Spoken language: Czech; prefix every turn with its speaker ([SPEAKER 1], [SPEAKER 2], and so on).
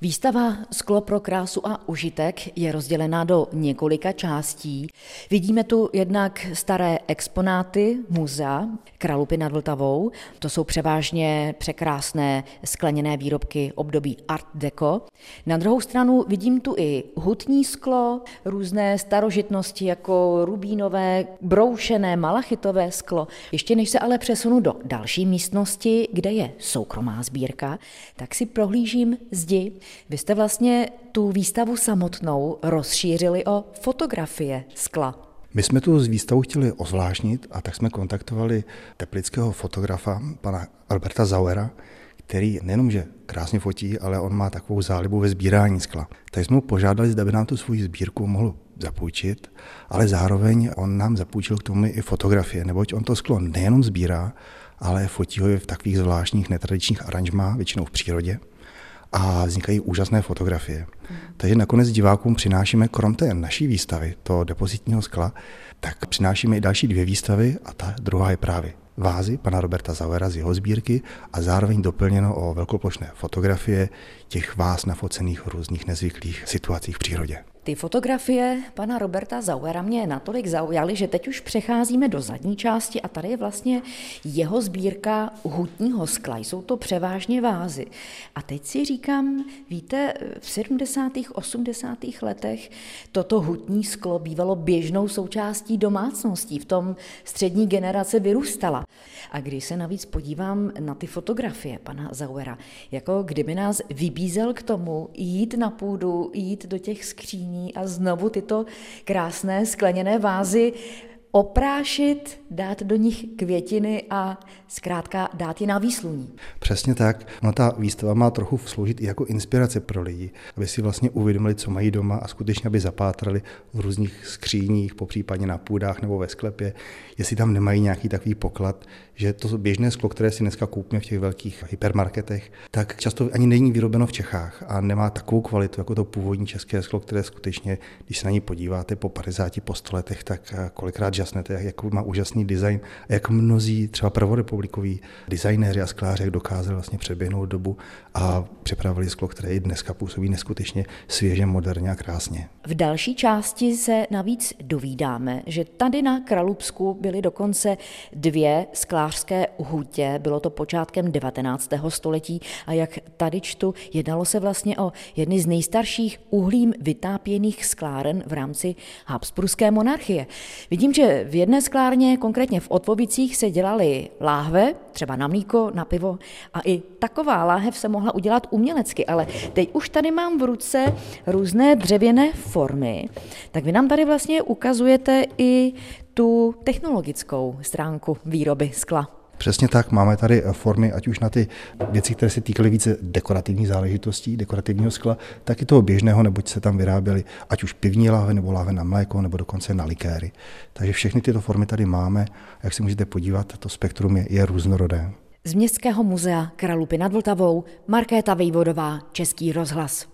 [SPEAKER 1] Výstava Sklo pro krásu a užitek je rozdělená do několika částí. Vidíme tu jednak staré exponáty muzea Kralupy nad Vltavou. To jsou převážně překrásné skleněné výrobky období Art Deco. Na druhou stranu vidím tu i hutní sklo, různé starožitnosti jako rubínové, broušené, malachitové sklo. Ještě než se ale přesunu do další místnosti, kde je soukromá sbírka, tak si prohlížím zdi vy jste vlastně tu výstavu samotnou rozšířili o fotografie skla.
[SPEAKER 2] My jsme tu z výstavu chtěli ozvláštnit a tak jsme kontaktovali teplického fotografa, pana Alberta Zauera, který nejenom, že krásně fotí, ale on má takovou zálibu ve sbírání skla. Tak jsme mu požádali, zda by nám tu svoji sbírku mohl zapůjčit, ale zároveň on nám zapůjčil k tomu i fotografie, neboť on to sklo nejenom sbírá, ale fotí ho v takových zvláštních netradičních aranžmách, většinou v přírodě a vznikají úžasné fotografie. Takže nakonec divákům přinášíme, krom té naší výstavy, to depozitního skla, tak přinášíme i další dvě výstavy a ta druhá je právě vázy pana Roberta Zauera z jeho sbírky a zároveň doplněno o velkoplošné fotografie těch váz nafocených v různých nezvyklých situacích v přírodě.
[SPEAKER 1] Ty fotografie pana Roberta Zauera mě natolik zaujaly, že teď už přecházíme do zadní části a tady je vlastně jeho sbírka hutního skla. Jsou to převážně vázy. A teď si říkám, víte, v 70. 80. letech toto hutní sklo bývalo běžnou součástí domácností. V tom střední generace vyrůstala. A když se navíc podívám na ty fotografie pana Zauera, jako kdyby nás vybízel k tomu jít na půdu, jít do těch skříní, a znovu tyto krásné skleněné vázy oprášit, dát do nich květiny a zkrátka dát je na výsluní.
[SPEAKER 2] Přesně tak. No ta výstava má trochu sloužit i jako inspirace pro lidi, aby si vlastně uvědomili, co mají doma a skutečně, aby zapátrali v různých skříních, popřípadně na půdách nebo ve sklepě, jestli tam nemají nějaký takový poklad, že to běžné sklo, které si dneska koupíme v těch velkých hypermarketech, tak často ani není vyrobeno v Čechách a nemá takovou kvalitu jako to původní české sklo, které skutečně, když se na ní podíváte po 50, po 100 letech, tak kolikrát žasnete, jak, jak má úžasný design, jak mnozí třeba prvorepublikoví designéři a skláři dokázali vlastně přeběhnout dobu a připravili sklo, které i dneska působí neskutečně svěže, moderně a krásně.
[SPEAKER 1] V další části se navíc dovídáme, že tady na Kralupsku byly dokonce dvě sklářské hutě, bylo to počátkem 19. století a jak tady čtu, jednalo se vlastně o jedny z nejstarších uhlím vytápěných skláren v rámci Habsburské monarchie. Vidím, že v jedné sklárně, konkrétně v Otvovicích, se dělaly láhve, třeba na mlíko, na pivo. A i taková láhev se mohla udělat umělecky, ale teď už tady mám v ruce různé dřevěné formy, tak vy nám tady vlastně ukazujete i tu technologickou stránku výroby skla.
[SPEAKER 2] Přesně tak, máme tady formy, ať už na ty věci, které se týkaly více dekorativních záležitostí, dekorativního skla, tak i toho běžného, neboť se tam vyráběly ať už pivní láhve, nebo láhve na mléko, nebo dokonce na likéry. Takže všechny tyto formy tady máme. Jak si můžete podívat, to spektrum je, je různorodé.
[SPEAKER 1] Z Městského muzea Kralupy nad Vltavou Markéta Vejvodová, Český rozhlas.